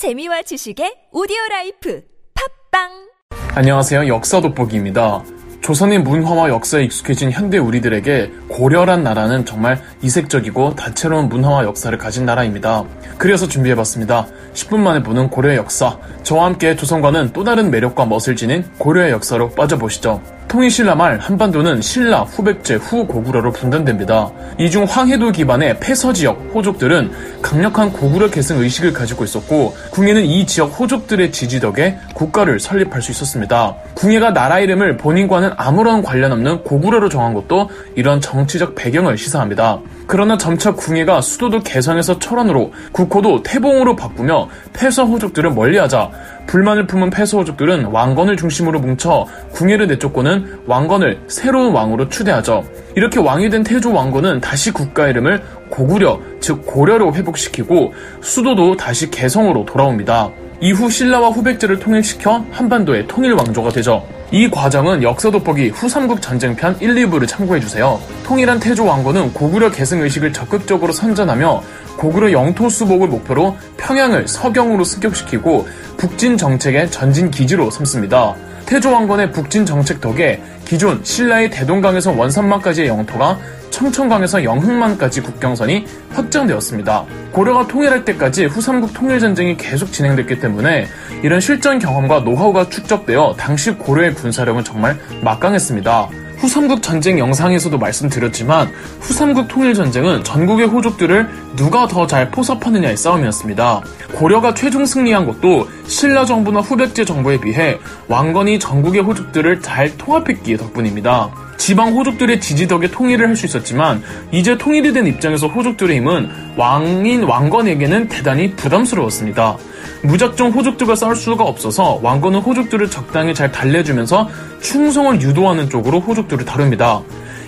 재미와 지식의 오디오 life 팟빵 안녕하세요. 역사 돋보기입니다. 조선의 문화와 역사에 익숙해진 현대 우리들에게 고려란 나라는 정말 이색적이고 다채로운 문화와 역사를 가진 나라입니다. 그래서 준비해봤습니다. 10분 만에 보는 고려의 역사. 저와 함께 조선과는 또 다른 매력과 멋을 지닌 고려의 역사로 빠져보시죠. 통일신라 말 한반도는 신라, 후백제, 후고구려로 분단됩니다. 이 중 황해도 기반의 패서 지역 호족들은 강력한 고구려 계승 의식을 가지고 있었고 궁예는 이 지역 호족들의 지지 덕에 국가를 설립할 수 있었습니다. 궁예가 나라 이름을 본인과는 아무런 관련 없는 고구려로 정한 것도 이런 정치적 배경을 시사합니다. 그러나 점차 궁예가 수도도 개성에서 철원으로 국호도 태봉으로 바꾸며 폐서 호족들을 멀리하자 불만을 품은 폐서 호족들은 왕건을 중심으로 뭉쳐 궁예를 내쫓고는 왕건을 새로운 왕으로 추대하죠. 이렇게 왕이 된 태조 왕건은 다시 국가 이름을 고구려, 즉 고려로 회복시키고 수도도 다시 개성으로 돌아옵니다. 이후 신라와 후백제를 통일시켜 한반도의 통일 왕조가 되죠. 이 과정은 역사 돋보기 후삼국 전쟁편 1, 2부를 참고해주세요. 통일한 태조 왕건은 고구려 계승 의식을 적극적으로 선전하며 고구려 영토 수복을 목표로 평양을 서경으로 습격시키고 북진 정책의 전진 기지로 삼습니다. 태조 왕건의 북진 정책 덕에 기존 신라의 대동강에서 원산만까지의 영토가 청천강에서 영흥만까지 국경선이 확장되었습니다. 고려가 통일할 때까지 후삼국 통일전쟁이 계속 진행됐기 때문에 이런 실전 경험과 노하우가 축적되어 당시 고려의 군사력은 정말 막강했습니다. 후삼국 전쟁 영상에서도 말씀드렸지만 후삼국 통일 전쟁은 전국의 호족들을 누가 더 잘 포섭하느냐의 싸움이었습니다. 고려가 최종 승리한 것도 신라 정부나 후백제 정부에 비해 왕건이 전국의 호족들을 잘 통합했기에 덕분입니다. 지방 호족들의 지지 덕에 통일을 할 수 있었지만 이제 통일이 된 입장에서 호족들의 힘은 왕인 왕건에게는 대단히 부담스러웠습니다. 무작정 호족들과 싸울 수가 없어서 왕건은 호족들을 적당히 잘 달래주면서 충성을 유도하는 쪽으로 호족들을 다룹니다.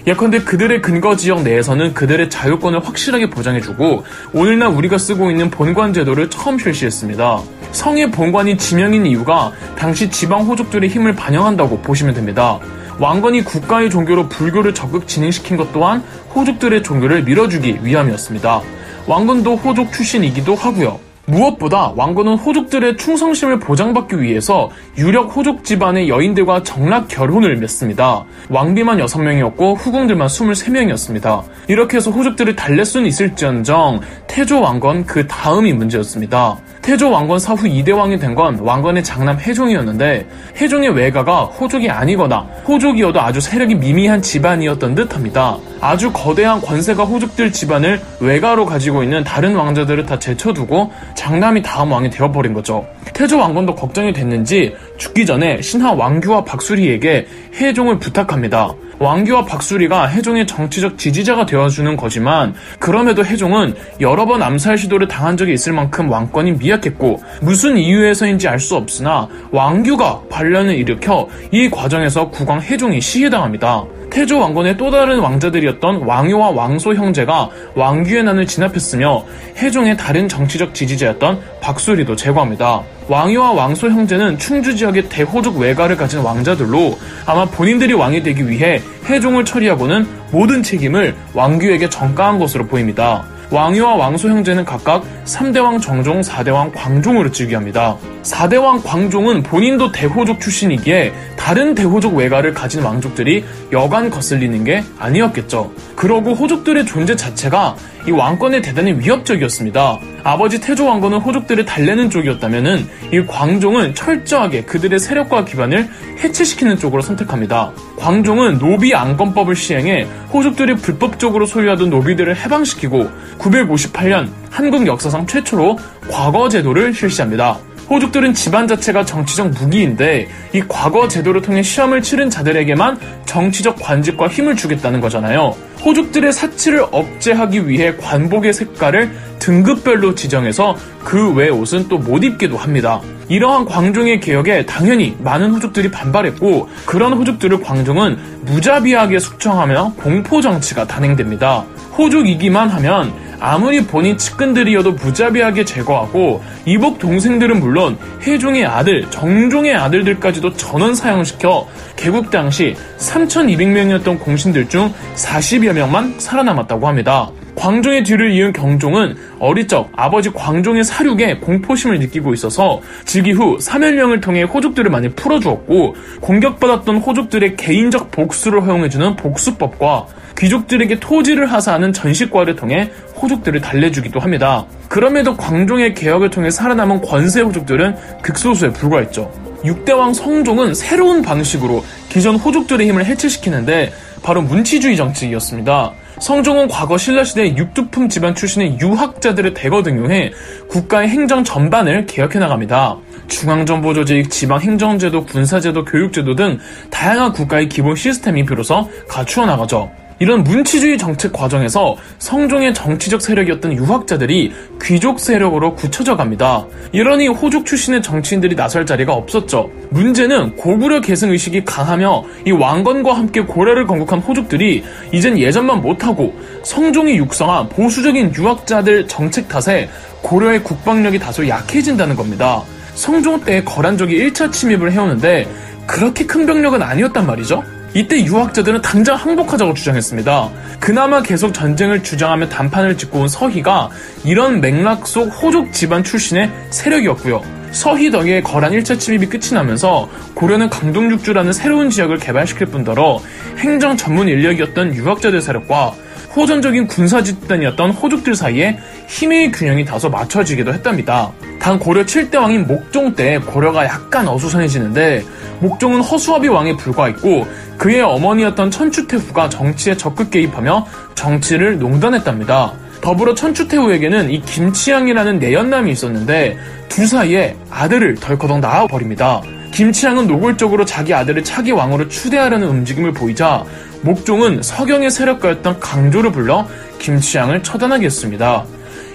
예컨대 그들의 근거 지역 내에서는 그들의 자유권을 확실하게 보장해주고 오늘날 우리가 쓰고 있는 본관 제도를 처음 실시했습니다. 성의 본관이 지명인 이유가 당시 지방 호족들의 힘을 반영한다고 보시면 됩니다. 왕건이 국가의 종교로 불교를 적극 진행시킨 것 또한 호족들의 종교를 밀어주기 위함이었습니다. 왕건도 호족 출신이기도 하고요. 무엇보다 왕건은 호족들의 충성심을 보장받기 위해서 유력 호족 집안의 여인들과 정락 결혼을 맺습니다. 왕비만 6명이었고 후궁들만 23명이었습니다. 이렇게 해서 호족들을 달랠 수는 있을지언정 태조 왕건 그 다음이 문제였습니다. 태조 왕건 사후 2대 왕이 된 건 왕건의 장남 해종이었는데 해종의 외가가 호족이 아니거나 호족이어도 아주 세력이 미미한 집안이었던 듯합니다. 아주 거대한 권세가 호족들 집안을 외가로 가지고 있는 다른 왕자들을 다 제쳐두고 장남이 다음 왕이 되어버린 거죠. 태조 왕건도 걱정이 됐는지 죽기 전에 신하 왕규와 박수리에게 해종을 부탁합니다. 왕규와 박수리가 해종의 정치적 지지자가 되어주는 거지만 그럼에도 해종은 여러 번 암살 시도를 당한 적이 있을 만큼 왕권이 미약했고 무슨 이유에서인지 알 수 없으나 왕규가 반란을 일으켜 이 과정에서 국왕 해종이 시해당합니다. 태조 왕건의 또 다른 왕자들이었던 왕효와 왕소 형제가 왕규의 난을 진압했으며 해종의 다른 정치적 지지자였던 박수리도 제거합니다. 왕효와 왕소 형제는 충주 지역의 대호족 외가를 가진 왕자들로 아마 본인들이 왕이 되기 위해 해종을 처리하고는 모든 책임을 왕규에게 전가한 것으로 보입니다. 왕유와 왕소 형제는 각각 3대왕 정종, 4대왕 광종으로 즉위합니다. 4대왕 광종은 본인도 대호족 출신이기에 다른 대호족 외가를 가진 왕족들이 여간 거슬리는 게 아니었겠죠. 그러고 호족들의 존재 자체가 이 왕권에 대단히 위협적이었습니다. 아버지 태조 왕건은 호족들을 달래는 쪽이었다면 이 광종은 철저하게 그들의 세력과 기반을 해체시키는 쪽으로 선택합니다. 광종은 노비 안건법을 시행해 호족들이 불법적으로 소유하던 노비들을 해방시키고 958년 한국 역사상 최초로 과거 제도를 실시합니다. 호족들은 집안 자체가 정치적 무기인데 이 과거 제도를 통해 시험을 치른 자들에게만 정치적 관직과 힘을 주겠다는 거잖아요. 호족들의 사치를 억제하기 위해 관복의 색깔을 등급별로 지정해서 그 외 옷은 또 못 입기도 합니다. 이러한 광종의 개혁에 당연히 많은 호족들이 반발했고 그런 호족들을 광종은 무자비하게 숙청하며 공포 정치가 단행됩니다. 호족이기만 하면 아무리 본인 측근들이어도 무자비하게 제거하고 이복 동생들은 물론 해종의 아들, 정종의 아들들까지도 전원 사형시켜 개국 당시 3,200명이었던 공신들 중 40여 명만 살아남았다고 합니다. 광종의 뒤를 이은 경종은 어릴 적 아버지 광종의 사륙에 공포심을 느끼고 있어서 즉위 후 사면령을 통해 호족들을 많이 풀어주었고 공격받았던 호족들의 개인적 복수를 허용해주는 복수법과 귀족들에게 토지를 하사하는 전시과를 통해 호족들을 달래주기도 합니다. 그럼에도 광종의 개혁을 통해 살아남은 권세 호족들은 극소수에 불과했죠. 6대왕 성종은 새로운 방식으로 기존 호족들의 힘을 해체시키는데 바로 문치주의 정책이었습니다. 성종은 과거 신라시대 육두품 집안 출신의 유학자들을 대거 등용해 국가의 행정 전반을 개혁해 나갑니다. 중앙정보 조직, 지방행정제도, 군사제도, 교육제도 등 다양한 국가의 기본 시스템이 비로소 갖추어 나가죠. 이런 문치주의 정책 과정에서 성종의 정치적 세력이었던 유학자들이 귀족 세력으로 굳혀져 갑니다. 이러니 호족 출신의 정치인들이 나설 자리가 없었죠. 문제는 고구려 계승 의식이 강하며 이 왕건과 함께 고려를 건국한 호족들이 이젠 예전만 못하고 성종이 육성한 보수적인 유학자들 정책 탓에 고려의 국방력이 다소 약해진다는 겁니다. 성종 때 거란족이 1차 침입을 해오는데 그렇게 큰 병력은 아니었단 말이죠. 이때 유학자들은 당장 항복하자고 주장했습니다. 그나마 계속 전쟁을 주장하며 단판을 짓고 온 서희가 이런 맥락 속 호족 집안 출신의 세력이었고요. 서희 덕에 거란 1차 침입이 끝이 나면서 고려는 강동육주라는 새로운 지역을 개발시킬 뿐더러 행정 전문 인력이었던 유학자들 세력과 호전적인 군사 집단이었던 호족들 사이에 힘의 균형이 다소 맞춰지기도 했답니다. 단 고려 7대 왕인 목종 때 고려가 약간 어수선해지는데 목종은 허수아비 왕에 불과했고 그의 어머니였던 천추태후가 정치에 적극 개입하며 정치를 농단했답니다. 더불어 천추태후에게는 이 김치양이라는 내연남이 있었는데 둘 사이에 아들을 덜커덕 낳아버립니다. 김치양은 노골적으로 자기 아들을 차기 왕으로 추대하려는 움직임을 보이자 목종은 서경의 세력가였던 강조를 불러 김치양을 처단하게 했습니다.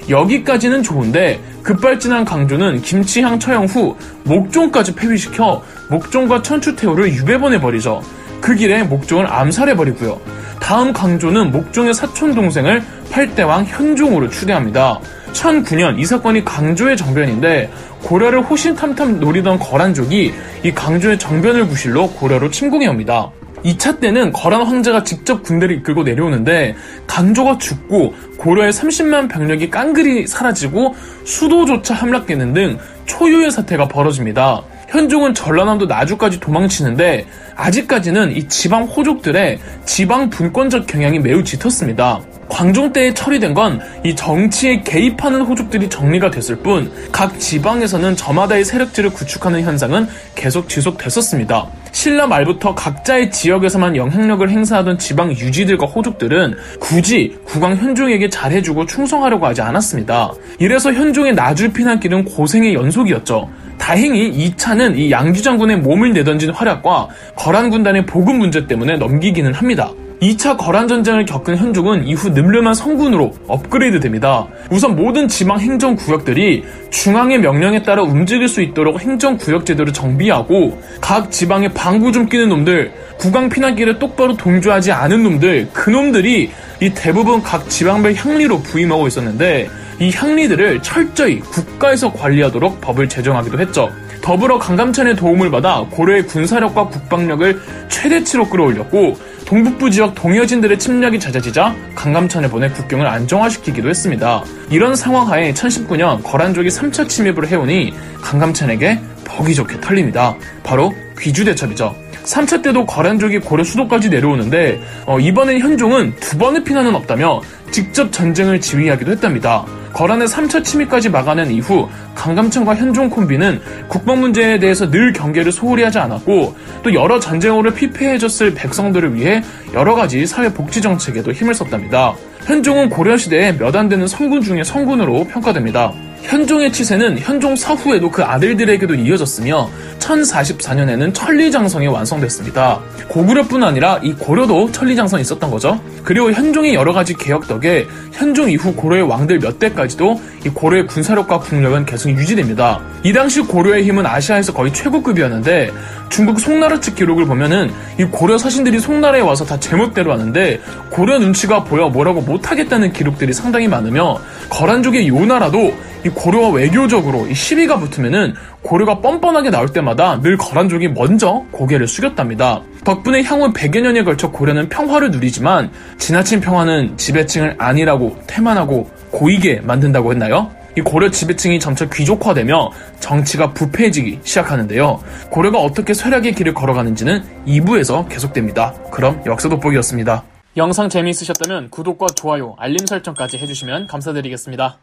여기까지는 좋은데 급발진한 강조는 김치향 처형 후 목종까지 폐위시켜 목종과 천추태후를 유배보내버리죠. 그 길에 목종을 암살해버리고요. 다음 강조는 목종의 사촌 동생을 8대왕 현종으로 추대합니다. 1009년 이 사건이 강조의 정변인데 고려를 호신탐탐 노리던 거란족이 이 강조의 정변을 구실로 고려로 침공해 옵니다. 2차 때는 거란 황제가 직접 군대를 이끌고 내려오는데 강조가 죽고 고려의 30만 병력이 깡그리 사라지고 수도조차 함락되는 등 초유의 사태가 벌어집니다. 현종은 전라남도 나주까지 도망치는데 아직까지는 이 지방 호족들의 지방 분권적 경향이 매우 짙었습니다. 광종 때에 처리된 건 이 정치에 개입하는 호족들이 정리가 됐을 뿐 각 지방에서는 저마다의 세력지를 구축하는 현상은 계속 지속됐었습니다. 신라 말부터 각자의 지역에서만 영향력을 행사하던 지방 유지들과 호족들은 굳이 국왕 현종에게 잘해주고 충성하려고 하지 않았습니다. 이래서 현종의 나주 피난길은 고생의 연속이었죠. 다행히 2차는 이 양주 장군의 몸을 내던진 활약과 거란 군단의 보급 문제 때문에 넘기기는 합니다. 2차 거란 전쟁을 겪은 현종은 이후 늠름한 성군으로 업그레이드 됩니다. 우선 모든 지방 행정 구역들이 중앙의 명령에 따라 움직일 수 있도록 행정 구역 제도를 정비하고 각 지방에 방구 좀 끼는 놈들, 국왕 피난길을 똑바로 동조하지 않은 놈들, 그 놈들이 이 대부분 각 지방별 향리로 부임하고 있었는데 이 향리들을 철저히 국가에서 관리하도록 법을 제정하기도 했죠. 더불어 강감찬의 도움을 받아 고려의 군사력과 국방력을 최대치로 끌어올렸고 동북부 지역 동여진들의 침략이 잦아지자 강감찬을 보내 국경을 안정화시키기도 했습니다. 이런 상황 하에 1019년 거란족이 3차 침입을 해오니 강감찬에게 버기 좋게 털립니다. 바로 귀주대첩이죠. 3차 때도 거란족이 고려 수도까지 내려오는데 어, 이번엔 현종은 두 번의 피난은 없다며 직접 전쟁을 지휘하기도 했답니다. 거란의 3차 침입까지 막아낸 이후 강감천과 현종 콤비는 국방 문제에 대해서 늘 경계를 소홀히 하지 않았고 또 여러 전쟁으로 피폐해졌을 백성들을 위해 여러 가지 사회 복지 정책에도 힘을 썼답니다. 현종은 고려 시대에 몇 안 되는 성군 중의 성군으로 평가됩니다. 현종의 치세는 현종 사후에도 그 아들들에게도 이어졌으며 1044년에는 천리장성이 완성됐습니다. 고구려뿐 아니라 이 고려도 천리장성이 있었던 거죠. 그리고 현종의 여러 가지 개혁 덕에 현종 이후 고려의 왕들 몇 대까지도 이 고려의 군사력과 국력은 계속 유지됩니다. 이 당시 고려의 힘은 아시아에서 거의 최고급이었는데 중국 송나라 측 기록을 보면은 이 고려 사신들이 송나라에 와서 다 제멋대로 하는데 고려 눈치가 보여 뭐라고 못하겠다는 기록들이 상당히 많으며 거란족의 요나라도 이 고려와 외교적으로 이 시비가 붙으면은 고려가 뻔뻔하게 나올 때마다 늘 거란족이 먼저 고개를 숙였답니다. 덕분에 향후 100여 년에 걸쳐 고려는 평화를 누리지만 지나친 평화는 지배층을 안일하고 태만하고 고이게 만든다고 했나요? 이 고려 지배층이 점차 귀족화되며 정치가 부패해지기 시작하는데요. 고려가 어떻게 쇠락의 길을 걸어가는지는 2부에서 계속됩니다. 그럼 역사 돋보기였습니다. 영상 재미있으셨다면 구독과 좋아요, 알림 설정까지 해주시면 감사드리겠습니다.